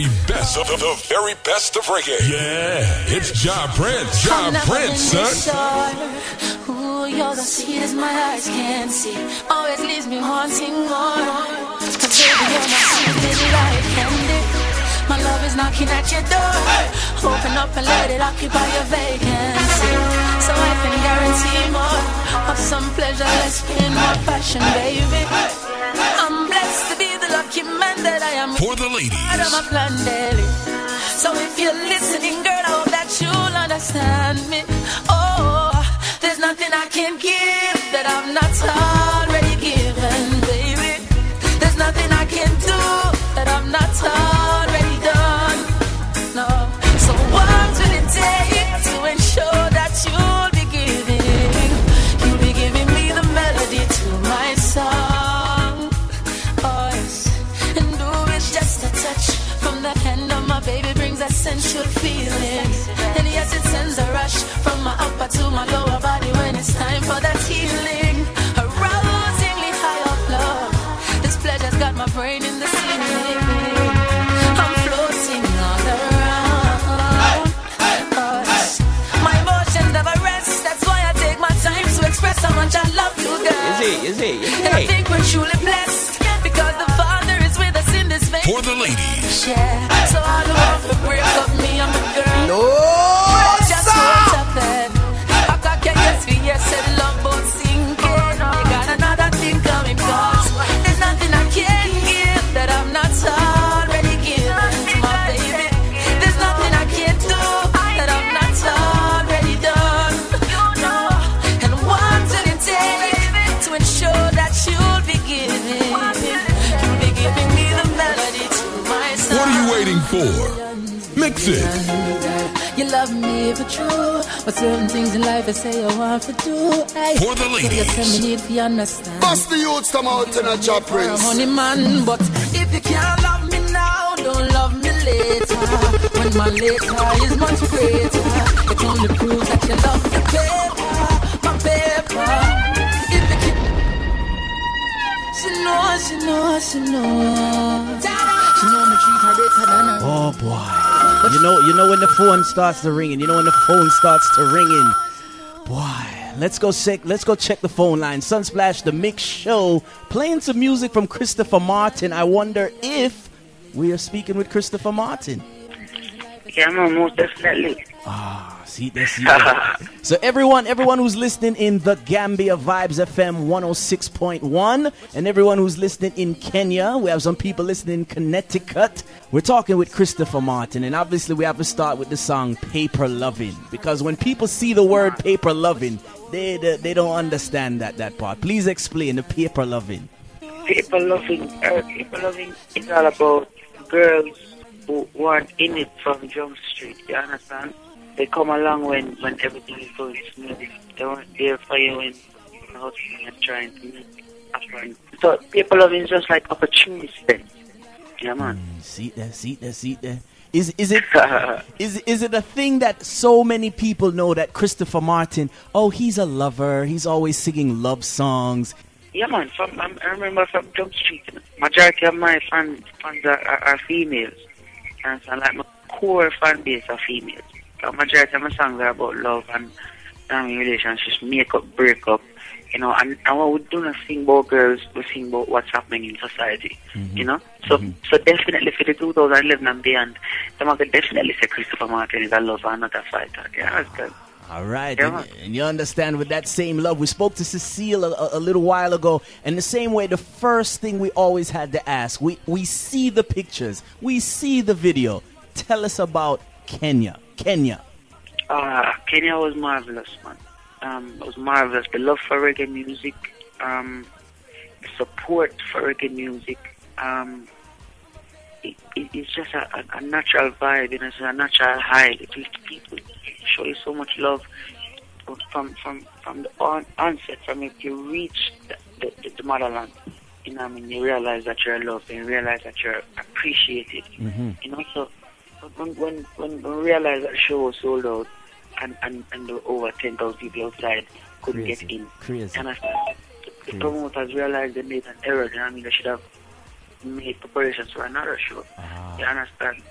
very best of the, the very best of reggae. Yeah, it's Ja Prince. Ja Prince, son. Ooh, you're the sweetest my eyes can see. Always leaves me wanting more. Cause baby, you're my sweet like candy. My love is knocking at your door. Open up and let it occupy your vacancy. So I can guarantee more of some pleasure, less pain, more passion, baby. I'm blessed to be the lucky man that I am. For the ladies. Of my plan daily. So if you're listening, girl, I hope that you'll understand me. Oh, there's nothing I can give that I'm not already given, baby. There's nothing I can do that I'm not already just a touch from the hand of my baby brings a sensual feeling. And yes, it sends a rush from my upper to my lower body when it's time for that healing. Arousingly high of love. This pleasure's got my brain in the ceiling. I'm floating all around. My emotions never rest. That's why I take my time to express how much I love you, girl. Is he? Is he? Is And I think we're truly blessed For the ladies. Yeah. So I don't want to break up me and my girl. No, Mix it. You love me for true, but certain things in life I say I want to do. Ay, For the so you ladies. tell me need to understand. Bust the youths come out in a job prince. honey man, but if you can't love me now, don't love me later. When my later is much greater, it only proves that you love the paper, my paper. If you keep she know, she know, she know. Boy. You know, you know when the phone starts to ringing. You know when the phone starts to ringing. Boy, let's go check. Let's go check the phone line. Sunsplash, the mix show, playing some music from Christopher Martin. I wonder if we are speaking with Christopher Martin. Yeah, most definitely. Ah, see there, see so everyone, everyone who's listening in the Gambia Vibes FM 106.1, and everyone who's listening in Kenya, we have some people listening in Connecticut. We're talking with Christopher Martin, and obviously we have to start with the song "Paper Loving" because when people see the word "paper loving," they they, they don't understand that that part. Please explain the paper loving. Paper loving, uh, people loving is all about girls who weren't in it from Jump Street. You understand? They come along when when everything is going smooth. They weren't there for you when you're hustling and trying to make a friend. So people is just like opportunities then. Yeah, man. See there, see there, see there. Is is it is is it a thing that so many people know that Christopher Martin? Oh, he's a lover. He's always singing love songs. Yeah, man. From um, I remember from Jump Street, majority of my fans fans are, are, are females, and so like my core fan base are females. So majority of my songs are about love and um, relationships, makeup, breakup, you know. And, and what we do not sing about girls, we sing about what's happening in society, you know. So so definitely for the 2011 and beyond, them could definitely say Christopher Martin is a lover and not a fighter. Yeah, that's good. All right, Yeah, and, and you understand with that same love. We spoke to Cecile a, a- a little while ago, and the same way, the first thing we always had to ask, we we see the pictures, we see the video. Tell us about Kenya, Kenya. Uh, Kenya was marvelous, man. Um, it was marvelous. The love for reggae music, um, the support for reggae music. Um, it, it, it's just a, a, a natural vibe, you know, it's a natural high. The pe- people show you so much love from from from the on, onset, from if you reach the, the, the, the motherland. You know, what I mean, you realize that you're loved, and you realize that you're appreciated. You know, so when when when we realized that show was sold out, and and and over ten thousand people outside couldn't Crazy. get in, Crazy. and I, the promoters realized they made an error. You know, I mean, they should have make preparations for another show. Ah. You understand?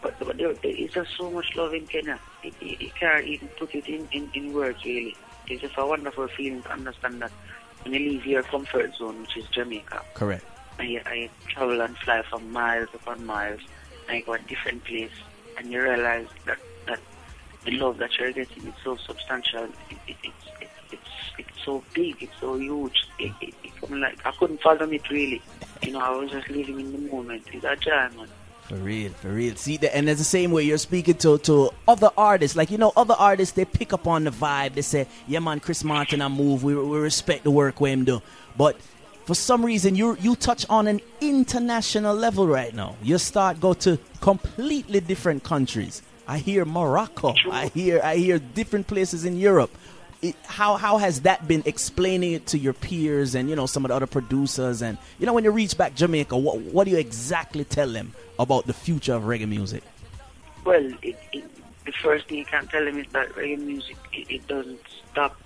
But, but there, there is just so much love in Kenya. You, can't even put it in, in, in words, really. It's just a wonderful feeling to understand that when you leave your comfort zone, which is Jamaica. Correct. And you travel and fly for miles upon miles, go a different place, and you realize that, that the love that you're getting is so substantial. It, it, it's, it, it's, it's so big, it's so huge. It, it, it, like, I couldn't fathom it really. You know, I was just living in the moment. It's a joy, man. For real, for real. See, the, and it's the same way you're speaking to, to other artists. Like, you know, other artists, they pick up on the vibe. They say, yeah, man, Chris Martin, I move. We, we respect the work we him do. But for some reason, you you touch on an international level right now. You start go to completely different countries. I hear Morocco. I hear I hear different places in Europe. It, how how has that been explaining it to your peers and you know some of the other producers and you know when you reach back Jamaica, what what do you exactly tell them about the future of reggae music? Well, it, it, the first thing you can tell them is that reggae music it doesn't stop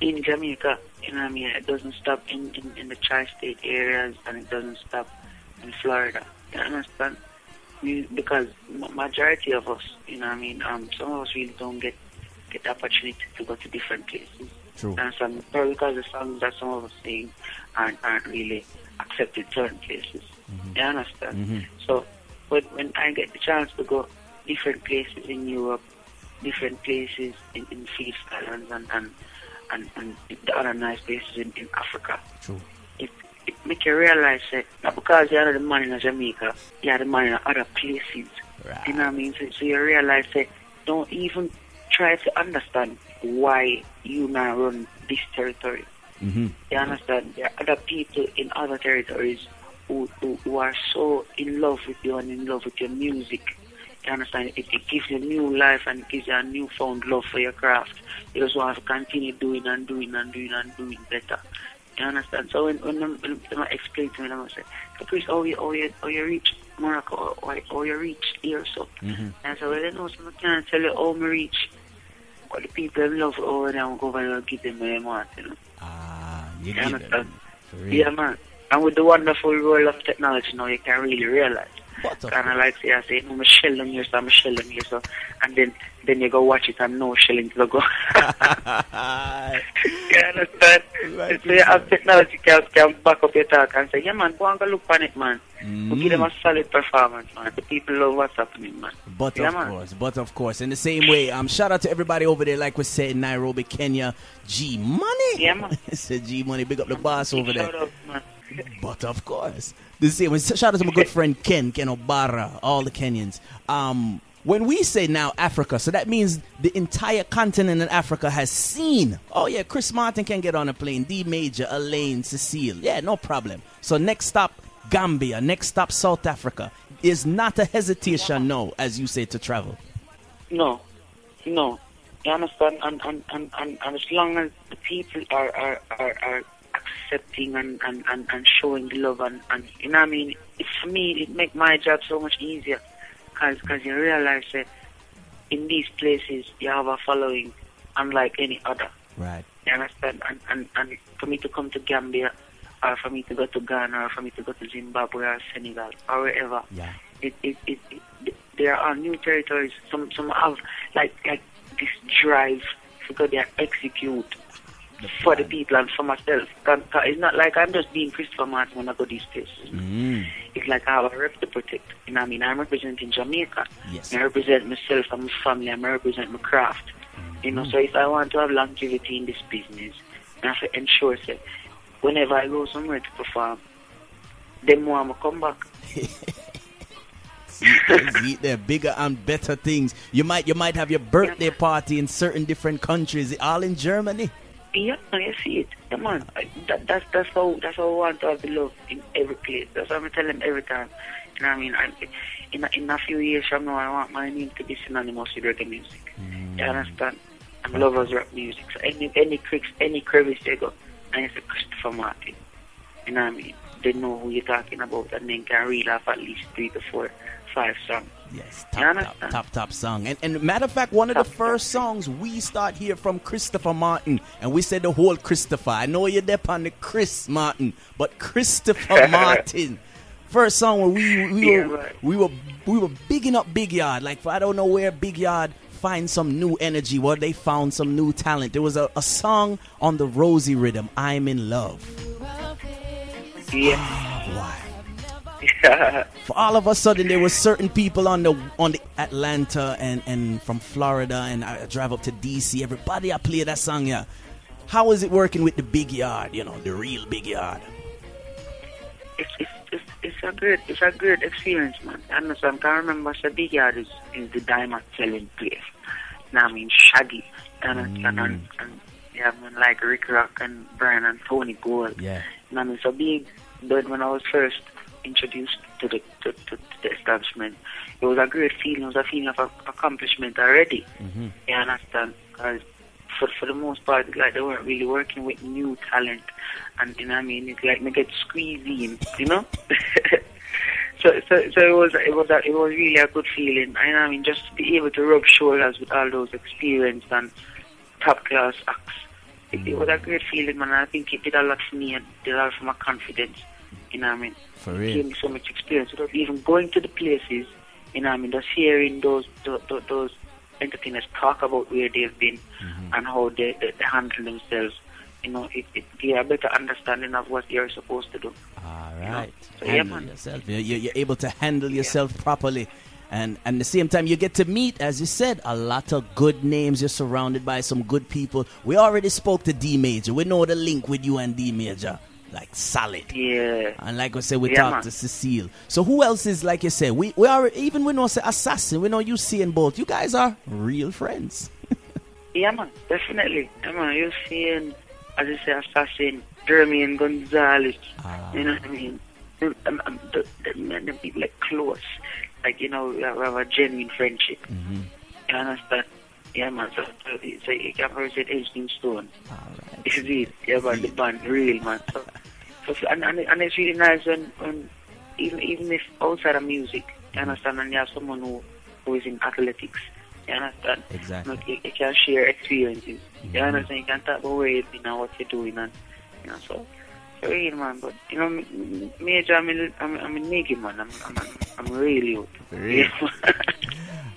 in Jamaica. You know what I mean? It doesn't stop in, in, in the tri-state areas and it doesn't stop in Florida. You understand? because majority of us, you know what I mean, um, some of us really don't get get the opportunity to go to different places. True. And some, probably because the songs that some of us sing aren't, aren't really accepted certain places. Mm-hmm. You understand? Mm-hmm. So, but when I get the chance to go different places in Europe, different places in, in Fiji Islands and, and, and, and the other nice places in, in Africa, True. It, it make you realize that not because you're the man in Jamaica, you're the man in other places. Right. You know what I mean? So, so you realize that don't even try to understand why you now run this territory. Mm-hmm. You understand? There are other people in other territories who, who, who, are so in love with you and in love with your music. You understand? It, it gives you new life and it gives you a newfound love for your craft. You just want to continue doing and doing and doing and doing better. You understand? So when, when, them, when them explain to me, I'm say, Chris, oh, you, oh, you, oh, you reach Morocco, or, or you reach here, so. Mm-hmm. And so, well, I know, so I can't tell you how me reach. But the people love over there and go over there and give them what they want, you know. Ah, you, you understand? Yeah, man. And with the wonderful world of technology now, you can really realize. Kind of like say, I say, no, I'm shelling here, so I'm shelling here, so, and then then you go watch it and no shelling to go. you understand? Right, so you have technology can, can back up your talk and say, yeah, man, go and go look on it, man. Mm. We give them a solid performance, man. The people love what's happening, man. But yeah, of man. course, but of course. In the same way, um, shout out to everybody over there, like we said in Nairobi, Kenya. G Money. Yeah, man. said G Money, big up the boss over shout there. Out, man. But of course, the same. Shout out to my good friend Ken, Ken Obara, all the Kenyans. Um, when we say now Africa, so that means the entire continent in Africa has seen. Oh yeah, Chris Martin can get on a plane. D Major, Alaine, Cecile. Yeah, no problem. So next stop Gambia. Next stop South Africa. Is not a hesitation, no, as you say to travel. No, no. You understand? And and, and, and, and as long as the people are are, are, are accepting and, and, and, and showing the love and, and you know what I mean, it, for me it make my job so much easier because cause you realize that in these places you have a following unlike any other. Right. You understand? And, and, and for me to come to Gambia, or for me to go to Ghana, or for me to go to Zimbabwe or Senegal, or wherever, yeah. it, it, it, it, there are new territories. Some some have like like this drive to go there execute The for the people and for myself. It's not like I'm just being Christopher Martin when I go these places. Mm. It's like I have a rep to protect. You know what I mean? I'm representing Jamaica. Yes. I represent myself and my family. I represent my craft. You know, so if I want to have longevity in this business, I have to ensure that whenever I go somewhere to perform, them want to come back. See, they're bigger and better things. You might you might have your birthday party in certain different countries, all in Germany. Yeah, I see it. Come on, I- that, that's that's how that's how I want to have the love in every place. That's what I'm telling them every time. You know what I mean? I, in a, in a few years from now, I want my name to be synonymous with reggae music. You mm. understand? I'm lovers rap music. So any any creeks, any crevice they go, and it's a Christopher Martin. You know what I mean? They know who you're talking about, and then can reel off at least three to four, five songs. Yes, top, top, top, top song. And, and matter of fact, one of the Top, top. first songs we start here from Christopher Martin, and we said the whole Christopher. I know you're there on the Chris Martin, but Christopher Martin. First song where we we yeah, were right. we were we were bigging up Big Yard. Like I don't know where Big Yard find some new energy, where they found some new talent. There was a, a song on the Rosie rhythm, I'm in love. Yeah. Oh, For all of a sudden, there were certain people on the on the Atlanta and, and from Florida, and I drive up to DC. Everybody, I play that song. Yeah, how is it working with the big yard? You know, the real big yard. It's it's it's, it's a good it's a good experience, man. And so I can remember the big yard is, is the diamond selling place. Now I mean Shaggy and mm. and, and, and yeah, I like Rik Rok and Brian and Tony Gold. Yeah. I mean so big but when I was first introduced to the to, to, to the establishment, it was a great feeling. It was a feeling of accomplishment already. Mm-hmm. You understand? Because for for the most part, like they weren't really working with new talent, and you know what I mean. It's like they get squeezed in, you know. so so so it was it was a, it was really a good feeling. And I mean, just to be able to rub shoulders with all those experienced and top class acts. It, it was a great feeling, man. I think it did a lot for me and did a lot for my confidence. You know what I mean? For real. It gave me so much experience without even going to the places. You know what I mean? Just hearing those those, those entertainers talk about where they've been mm-hmm. and how they, they, they, handle themselves. You know, it, it give a better understanding of what you're supposed to do. All right. You know? so, handle yeah, yourself. You're, you're, able to handle yourself yeah. properly. And, and at the same time, you get to meet, as you said, a lot of good names. You're surrounded by some good people. We already spoke to D Major. We know the link with you and D Major like solid. Yeah. And like I said, we yeah, talked to Cecile. So who else is like you said? We we are even we know say assassin. We know Usain Bolt. You guys are real friends. yeah, man, definitely. Yeah, man, you seeing as you say assassin, Jeremy and Gonzalez. Ah. You know what I mean? Um, um, the, the be like close, like you know, we have, we have a genuine friendship. Mm-hmm. You understand? Yeah, man. So, so, so you can represent Aging Stone. Right. Is it? Yeah, man. The band, real, man. So, so and, and, and it's really nice when, when even even if outside of music, you understand, and you have someone who, who is in athletics, you understand? Exactly. You, you can share experiences. Mm-hmm. You understand? You can talk about where you've been and what you're doing, and you know, so. So real man, but you know, major, I'm in, I'm, I'm in Niggy, man. I'm, I'm, I'm really out. Real.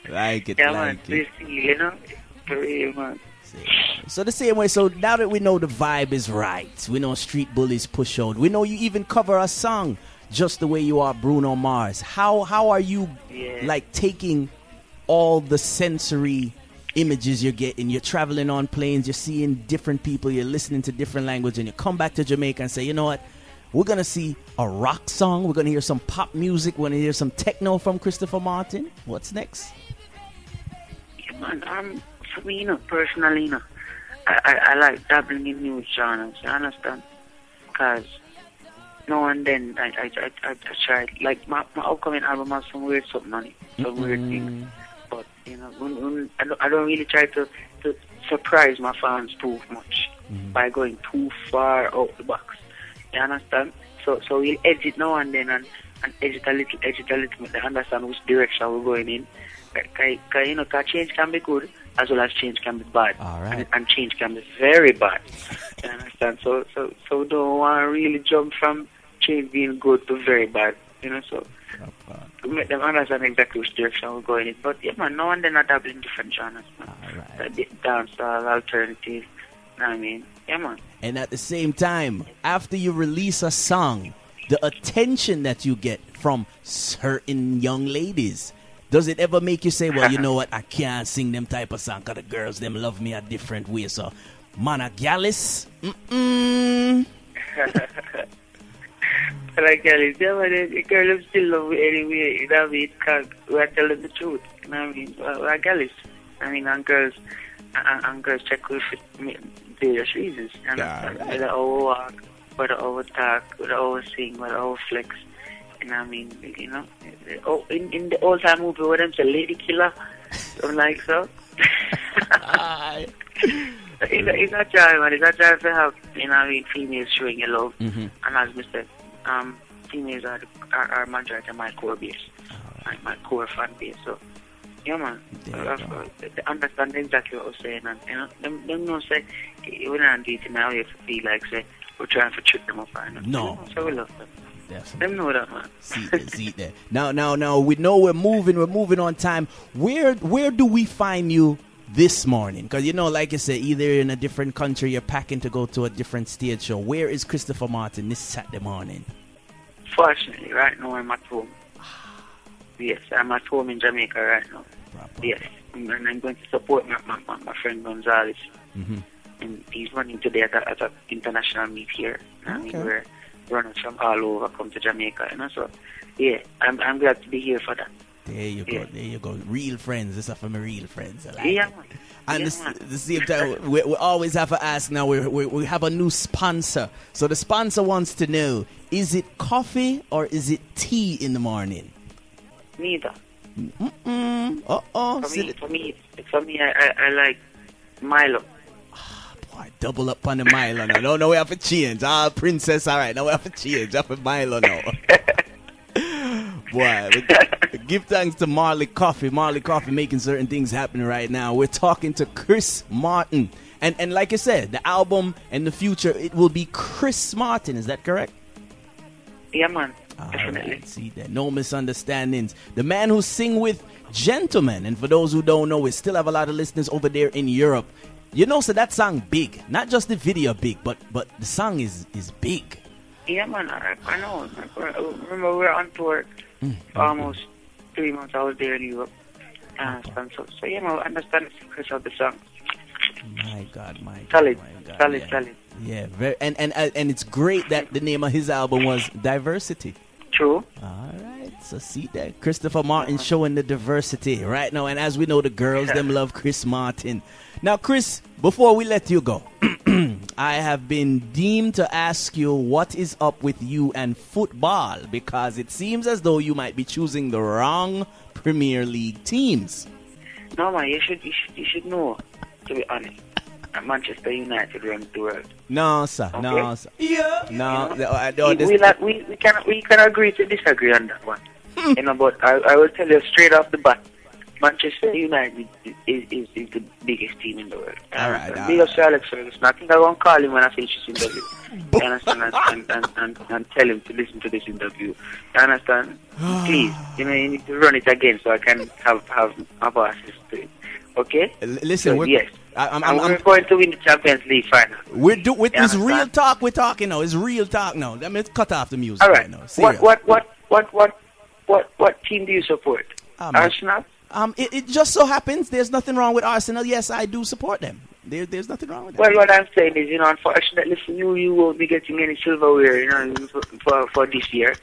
like it, yeah, like man. it. You know, for real, man. So the same way, so now that we know the vibe is right, we know Street Bullies push out, we know you even cover a song just the way you are, Bruno Mars. How how are you yeah. like taking all the sensory images you're getting? You're traveling on planes, you're seeing different people, you're listening to different language, and you come back to Jamaica and say, you know what? We're gonna see a rock song. We're gonna hear some pop music. We're gonna hear some techno from Christopher Martin. What's next? Um, for me, you know, personally, you know, I, I, I like dabbling in new genres, you understand? Because now and then I, I, I, I, I try, like my, my upcoming album has some weird something on it, some mm-hmm. weird things. But, you know, when, when, I, don't, I don't really try to, to surprise my fans too much mm-hmm. by going too far out the box. You understand? So so we'll edit now and then and, and edit a little, edit a little, make them understand which direction we're going in. Because, you know, cause change can be good, as well as change can be bad. Right. And, and change can be very bad. you understand? So, so, so we don't want to really jump from change being good to very bad. You know, so to make them understand exactly which direction we're going in. But yeah, man, now and then I dabble in different genres, man. All right. Uh, dancehall, alternative. You know what I mean? Yeah, man. And at the same time, after you release a song, the attention that you get from certain young ladies does it ever make you say, well, you know what, I can't sing them type of song because the girls, them love me a different way. So, man, a gallus, mm-mm. like Gallus, yeah, but the girl still love me anyway. You know what I mean? Cause we're telling the truth. You know what I mean? We're Gallus. I mean, and girls, and, and girls check with me various reasons. You know? Yeah, right. Whether our walk, whether our talk, whether our sing, whether our flex. And I mean, you know, oh, in, in the old time movie where them say lady killer, I'm like so. it's, a, it's joy, man. It's a joy to have, you know, I mean, females showing your love. Mm-hmm. And as I said, um, females are, are, are majority of my core base, right. my, my core fan base. So, yeah, man. Uh, understand exactly what I was saying. And, you know, them, them know say, we're not dating now, you feel like, say, we're trying to trick them up. No. So we love them. definitely. Them know that, man. See see there. Now, now, now, we know we're moving. We're moving on time. Where, where do we find you this morning? Because you know, like you said, either in a different country, you're packing to go to a different stage show. Where is Christopher Martin this Saturday morning? Fortunately, right now I'm at home. Yes, I'm at home in Jamaica right now. Proper. Yes, and I'm going to support my, my, my, friend Gonzalez. Mhm. And he's running today at a, at a international meet here. I mean, we're runners from all over come to Jamaica, you know. So, yeah, I'm I'm glad to be here for that. There you go. There you go. Real friends. This is for my real friends. I like Yeah, it. And Yeah, this, the same time, we, we always have to ask now, we, we, we have a new sponsor. So the sponsor wants to know is it coffee or is it tea in the morning? Neither. Mm, uh oh. For me, for me, for me, I, I, I like Milo. Boy, double up on the Milo now. No, no, we have to change. Ah, princess, all right. Now we have to change. Up with Milo now. Boy, give thanks to Marley Coffee. Marley Coffee making certain things happen right now. We're talking to Chris Martin. And and like I said, the album and the future, it will be Chris Martin. Is that correct? Yeah, man. All Definitely. right, see that. no misunderstandings. The man who sing with Gentleman, and for those who don't know, we still have a lot of listeners over there in Europe. You know, so that song big, not just the video big, but but the song is is big. Yeah, man. I, I know. I remember we were on tour Mm. for almost three months. I was there in Europe. Uh, so, so, yeah, man, I understand the secrets of the song. My God, my God, Solid. my God, Solid, yeah. solid. Yeah, very, and and uh, and it's great that the name of his album was Diversity. True. All right, so see that Christopher Martin showing the diversity right now, and as we know, the girls them love Chris Martin. Now, Chris, before we let you go, I have been deemed to ask you what is up with you and football because it seems as though you might be choosing the wrong Premier League teams. No, man, you should, you should, you should know, to be honest. That Manchester United runs the world. No, sir. No, sir. Yeah. No, no, I we, don't. we, this- like, we, we, can, we can agree to disagree on that one. Hmm. you know, but I, I will tell you straight off the bat, Manchester United is, is, is the biggest team in the world. All right, And all Big up to Alex Ferguson. I think I won't call him when I finish this interview. you understand? And, and, and, and, and tell him to listen to this interview. You understand? Please, you know, you need to run it again so I can have, have, have access to it. Okay? Listen, So, we're, yes. I, I'm, I'm, we're I'm, going to win the Champions League final. we're do, with this real talk we're talking now. It's real talk now. Let me cut off the music All right, right. now. What, what, what, what, what, what, what team do you support? Ah. Arsenal? Um, it, it just so happens there's nothing wrong with Arsenal. Yes, I do support them. There, there's nothing wrong with that. Well, what I'm saying is, you know, unfortunately for you, you won't be getting any silverware, you know, for, for, for this year,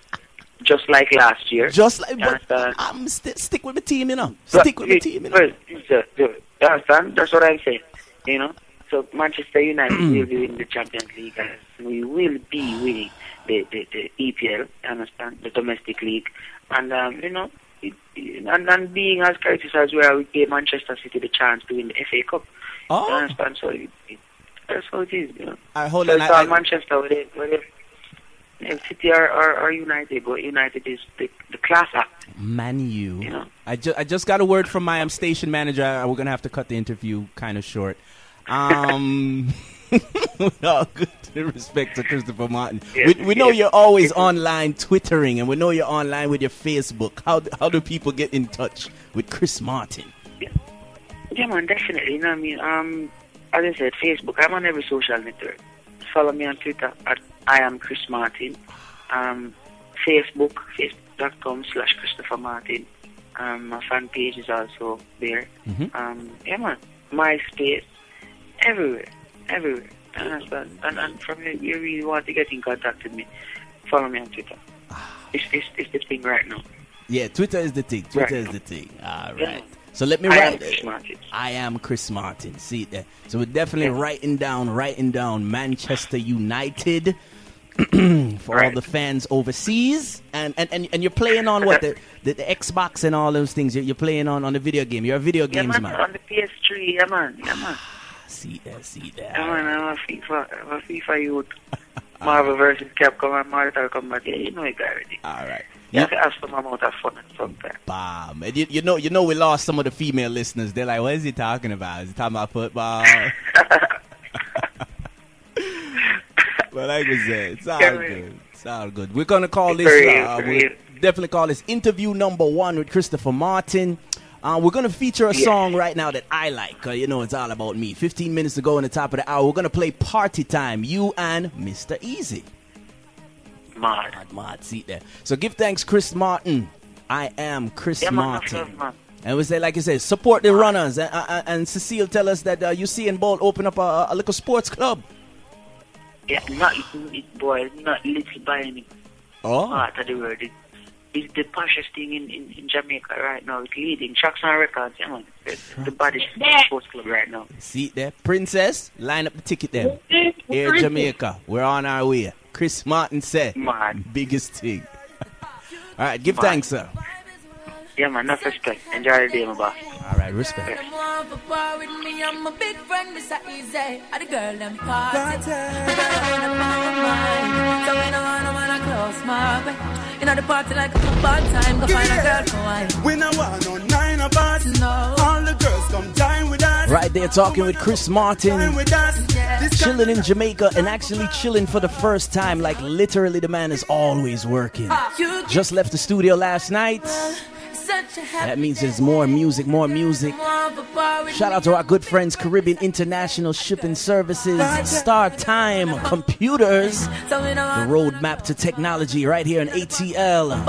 just like last year. just like, but understand? I'm st- stick with the team, you know. Stick with the team, you know. well, uh, you understand? That's what I'm saying, you know. So Manchester United will be winning the Champions League, and we will be winning the, the, the EPL, you understand, the domestic league, and um, you know, it, it- and, and being as courteous as well, we gave Manchester City the chance to win the FA Cup. You Oh, understand? So it, it, that's how it is, you know. I hold So on. it's I, all I, Manchester it. With it. Yeah, City are, are, are United, but United is the, the class act. Man, you. You know. I just I just got a word from my um, station manager. We're gonna have to cut the interview kind of short. Um, with all good respect to Christopher Martin, we, we know you're always online twittering, and we know you're online with your Facebook. How do- how do people get in touch with Chris Martin? Yeah, man, definitely. You know what I mean? Um, as I said, Facebook. I'm on every social network. Follow me on Twitter at I am Chris Martin. Um, Facebook, facebook.com slash Christopher Martin. Um, my fan page is also there. Mhm. Um, yeah, man. MySpace. Everywhere. Everywhere. Understand? And, and from here, you really want to get in contact with me, follow me on Twitter. Ah. It's, it's, it's the thing right now. Yeah, Twitter is the thing. Twitter Right. is the thing. All Yeah. So let me I write. I am Chris Martin. See it there. So we're definitely Yeah. writing down, writing down Manchester United for all the fans overseas, and and, and, and you're playing on what the, the the Xbox and all those things. You're, you're playing on on the video game. You're a video Yeah, games man, man. on the PS3, yeah, man. Yeah, man. See there, see Yeah, there. man, I'm a FIFA, FIFA youth. Marvel versus Capcom and Mortal Kombat. Yeah, you know it already. All right. You Yeah. have to have some amount of fun at some time. Bam. And you, you know, you know, we lost some of the female listeners. They're like, "What is he talking about? Is he talking about football?" But like we said, it's all good. It's all good. We're gonna call this. Uh, we'll definitely call this interview number one with Christopher Martin. Uh, we're gonna feature a yeah. song right now that I like. Uh, you know, it's all about me. 15 minutes to go in the top of the hour. We're gonna play "Party Time." You and Mr. Easy. Mad. Mad, mad. See there. So give thanks, Chris Martin. I am Chris yeah, Martin. Man, and we say, like you said, support the runners. And, uh, and Cecile tell us that uh, Usain Bolt open up a, a little sports club. Yeah, not boy, not little by any oh. part of the world. It, it's the poshest thing in, in, in, Jamaica right now. It's leading tracks and records. Yeah, man. It's the baddest sports club right now. See there, Princess, line up the ticket there. Air Jamaica, we're on our way. Chris Martin said, man, biggest thing. All right, give man. thanks, sir. Yeah, man, enough respect. Enjoy the day, my boss. All right, respect. Yeah. I'm a big friend, Mr. Easy. I the girl them party. And I wanna power. So we don't wanna wanna close my way. You know the party like a football time. Go find a girl for wine. We no want no nine of us. No. All the girls come dine with us. Right there talking with Chris Martin. Chilling in Jamaica and actually chilling for the first time. Like literally the man is always working. Just left the studio last night. That means there's more music, more music. Shout out to our good friends, Caribbean International Shipping Services, Star Time Computers, the roadmap to technology right here in ATL.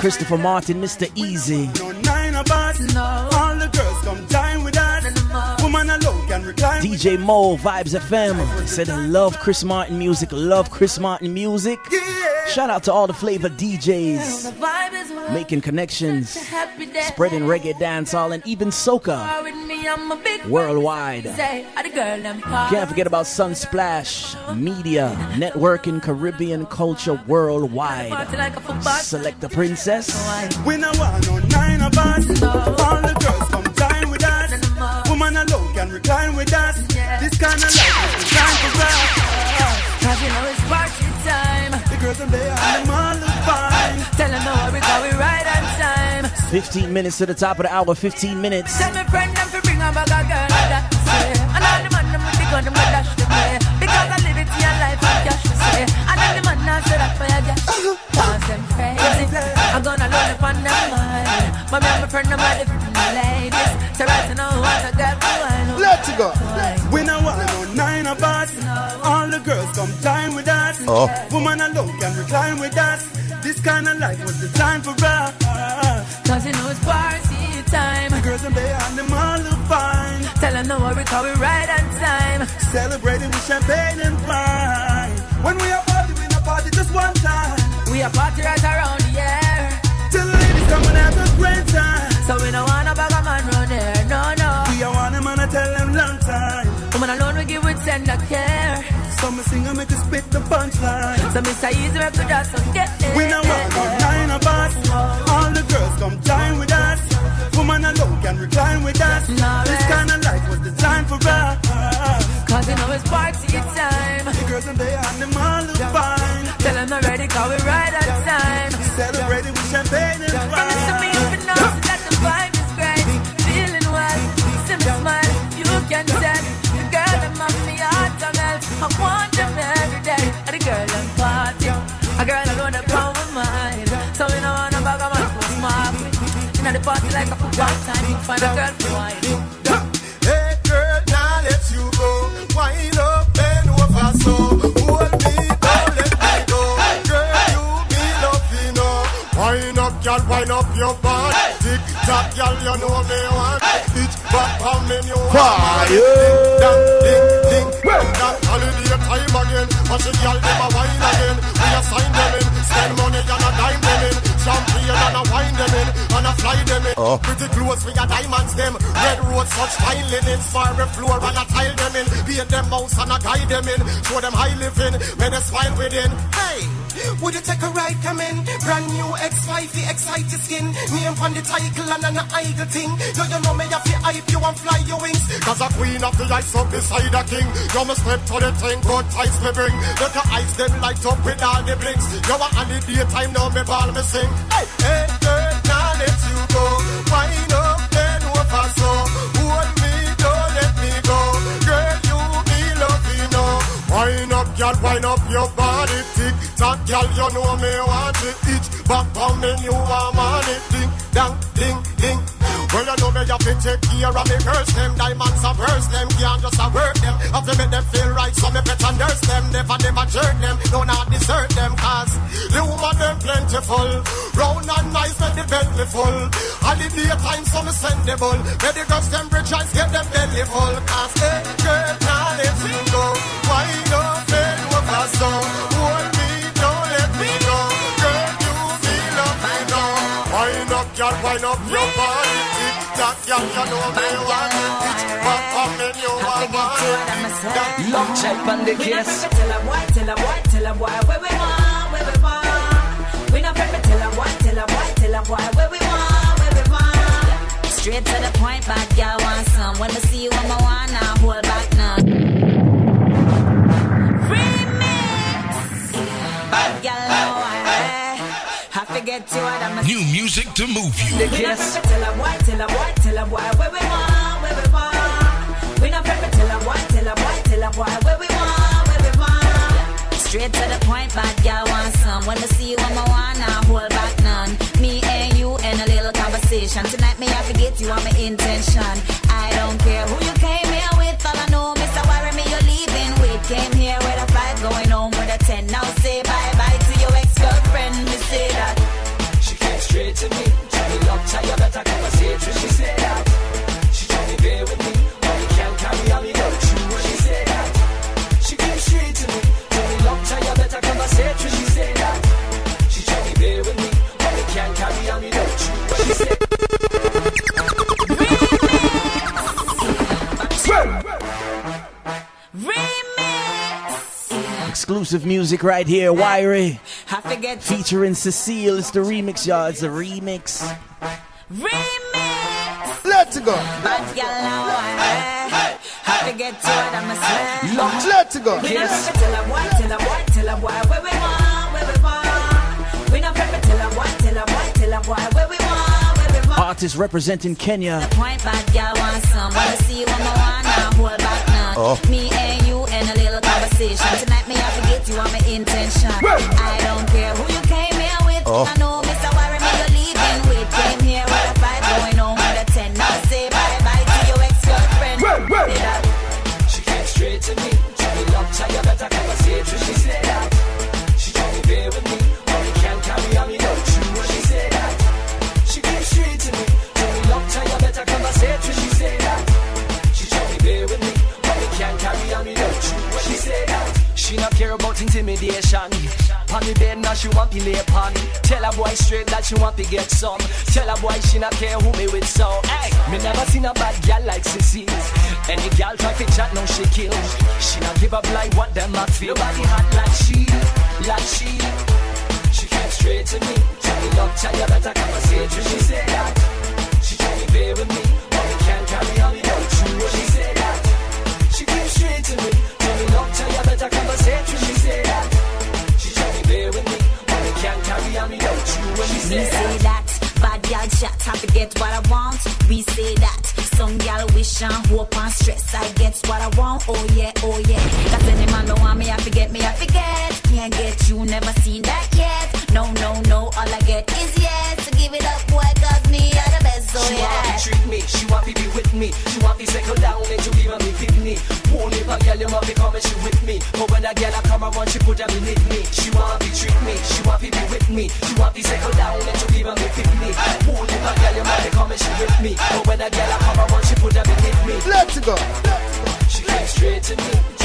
Christopher Martin, Mr. Easy. DJ Mo, Vibes FM, said I love Chris Martin music, love Chris Martin music. Shout out to all the flavor DJs making connections, spreading reggae dancehall and even soca worldwide. Can't forget about Sunsplash Media, networking Caribbean culture worldwide. Select the princess. We no want no nine of us. All the girls come alone with us. This kind of life is designed for us. Cause you know it's party time. The girls and they are them all look fine. Tell them no worry, cause we right on time. 15 minutes to the top of the hour, 15 minutes. Tell me friend them to bring a bag of girl that say. And all the man them with the gun them dash the way. Because I live it in your life and cash to say. And then the man now say that for your cash. Uh-huh. Cause them crazy. I'm gonna load up on them mind. But me and my friend them are different ladies. So right now who wants a girl for wine. Let's go. We no want no nine of us. All the girls come time with us. Oh. Woman alone can recline with us. This kind of life was the time for us. Cause you know it's party time. The girls and they and them all look fine. Tell them no worry, cause we right on time. Celebrating with champagne and wine. When we are party, we not party just one time. We are party right alone we give with tender care. So me sing and make you spit the punchline. So Mr. Easy make good us get it. We know what no nine of us. All the girls come dine with us. Woman alone can recline with us. This kind of life was designed for us. Cause you know it's party time. The girls and they and them all look fine. Tell them I'm ready cause we right on time. Celebrating with champagne and wine. Promise to me if you know that the vibe is great. Feeling well, see me smile, you can tell. I want them every day. And the girl them party. A girl alone the power of mine. So we know want a bag of man who smart me. Inna the party like a football time. Find a girl for wine. Hey girl, now let you go. Wind up, bend over so. Hold me, don't let me go. Girl, you me love, you know. Wind up, girl, wind up your body. Tick tock, girl, you know me want. Bitch, back on me, you want. Ding, them. Oh. Pretty clothes, we a diamonds them. Red road, such fine linens. Fire floor and a tile them in. Beat them mouse and a guide them in. Show them high living. When they smile within. Hey, would you take a ride? Come in. Brand new X5, the excite skin. Name on the title and an idle thing. Do you know me have to hype you and fly your wings? Cause a queen of the ice up beside a king. You must step to the thing, good times me bring. Let the ice them light up with all the blinks. You are on the daytime, now me ball me sing. Hey, hey, girl, know. Wind up, your body tick. That girl, you know me want it itch. Back on me, you want money. Ding, dang, ding, ding. Well, you know me have to take care of me girls. Them diamonds are worse. Them can't just a work them. Have to make them feel right, so me better nurse them. Never, never jerk them. Do not desert them, cause the woman them plentiful. Round and nice, make the belly full. All the daytime, so me send sendable. Make the girls rejoice, get them belly full. Cause, hey, girl, now wind up your body. Tick tock, girl, you know me want it. Pitch back up in you want it. Long check on the case. Tell a boy, tell a boy, tell a boy, where we want, where we want. We not afraid tell a boy, tell a boy, tell a boy, where we want, where we want. Straight to the point, bad girl want some. When I see you, I'm a one, now hold back none. New music to move you. We tell a tell a tell a where we want, where we want. We not afraid to tell a boy, tell a boy, tell a boy, where we want, where we want. Straight to the point, bad girl want some. When I see you, I'm a one, now hold back none. Me and you in a little conversation. Tonight, me, I forget you, I'm my intention. I don't care who you came here with, all I know, Mr. Worry me, you're leaving with. Came here with a five, going home with a ten. Now say bye came straight to me. Tell me love, tell you better conversation. She said that. She told me bear with me. But you can't carry on me without you. She said that. She came straight to me. Tell me love, tell you better conversation. She said that. She told me bear with me. But you can't carry on me without you. She said. Remix. Exclusive music right here, Wiry. I forget. Featuring Cecile. It's the remix, y'all. It's a remix. Remix. Let's go. Bad girl, now I, I forget you, what I'm a say. Let's go. We not afraid to tell a boy, tell a boy, tell a boy, where we want, where we want. We not afraid to tell a boy, tell a boy, tell a boy, where we want, where we want. Artist representing Kenya. Point bad girl want some. Wanna see you on my one now, hold back none. Oh. Me and you in a little conversation. Tonight may I forget you on my intention. I don't care who you came here with. Oh. I know Mr. Worry me you're leaving with. Came here with a five, going home with a ten. Now say bye bye to your ex girlfriend. Intimidation. On the bed now she want to lay upon. Tell a boy straight that she want to get some. Tell a boy she not care who me with so. Hey, me never seen a bad gal like Cecile. Any gal try to chat now she kill. She not give up like what them not feel. Nobody hot like she, like she. She came straight to me. Tell me love, tell you better conversation. She said. Some gal wish and hope and stress. I get what I want, oh yeah, oh yeah. Cause any man don't want me, I forget me, I forget. Can't get you, never seen that yet. No, no, no, all I get is yes. So give it up, boy, cause me are the best, so She want to treat me, she want to be with me. She want to settle down and to give me kidney. Won't leave a girl, you must be coming, she with me. But when a girl a come around, she put them in me. She want to treat me, she want to be with me. She want to settle down and to give me kidney. Won't leave a girl, you must be coming, she with me. But when a girl a She came straight to me.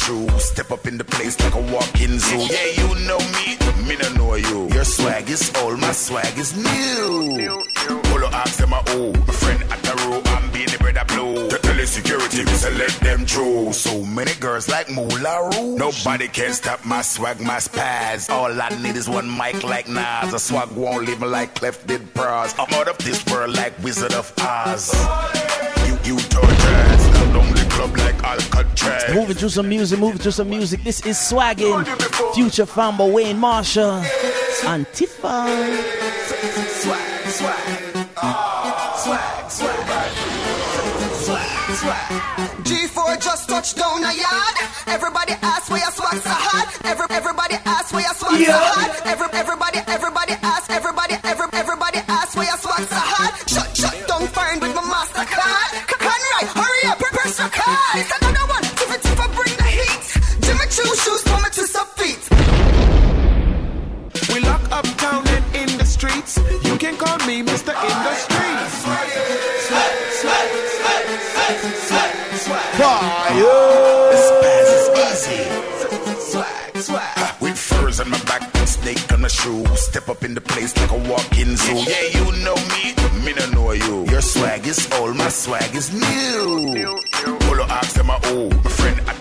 My shoe. Step up in the place like a walk-in zoo. Yeah, you know me, me no know you. Your swag is old, my swag is new. Polo ask them a oh, my friend at the row, I'm being the bread of blue. The tele security, we say let them through. So many girls like Moulin Rouge. Nobody can stop my swag, my spaz. All I need is one mic like Nas. A swag won't leave me like Clef did Pras. I'm out of this world like Wizard of Oz. You, you the club like Alcatraz. Moving to some music, moving to some music. This is Swaggin', Future Fambo, Wayne Marshall, Antifa. Swag, swag. Ah, swag, swag. Swag, swag. G4 just touched down a yard. Everybody ask where your swag so hot. Every, everybody ask where your swag so hot. Every, everybody, everybody ask. Everybody, every, everybody ask where your swag so hot. Shut, shut down fine can call me Mr. Industry. The spaz is easy. Swag, swag. With furs on my back, snake on my shoe. Step up in the place like a walk-in zoo. Yeah, you know me, me no know you. Your swag is old, my swag is new. Polo ask them a oh, my friend at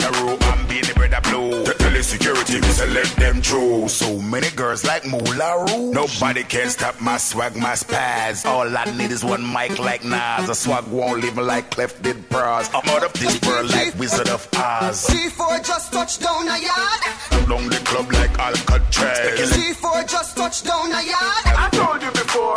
security, we say let them through. So many girls like Moulin Rouge. Nobody can stop my swag, my spaz. All I need is one mic like Nas. A swag won't leave me like Clef did Pras. I'm out of this world like Wizard of Oz. C4 just touched down a yard. Down the club like Alcatraz. C4 just touched down a yard. I told you before.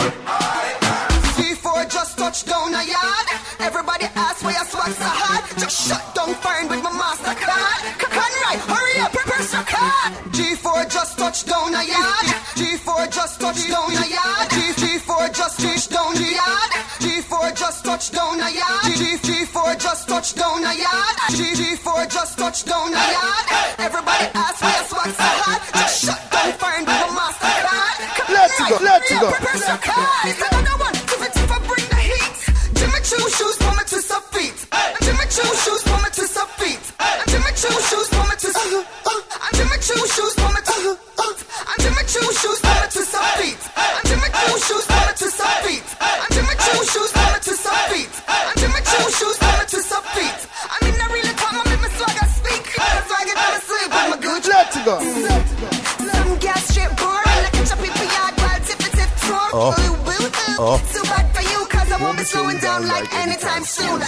C4 just touched down a yard. Everybody ask where your swag so hot. Just shut down fine with my Mastercard. C- Conrad, hurry up, card. G4 just touched down a yard. G4 just touched down a yard. G- G4 just touched down a yard. G4 just touched down a yard. G- G4 just touched down a yard. G- G4 just touched down a yard. Everybody ask swag so hot. Just shut down my Mastercard. C- Let's go, let's go.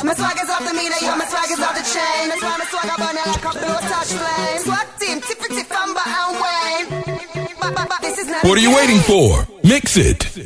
My swag is off the meter, yeah, my swag is off the chain. That's why my swag like a touch flame. Swag team, tippy tip, and Wayne. What are you waiting for? Mix it.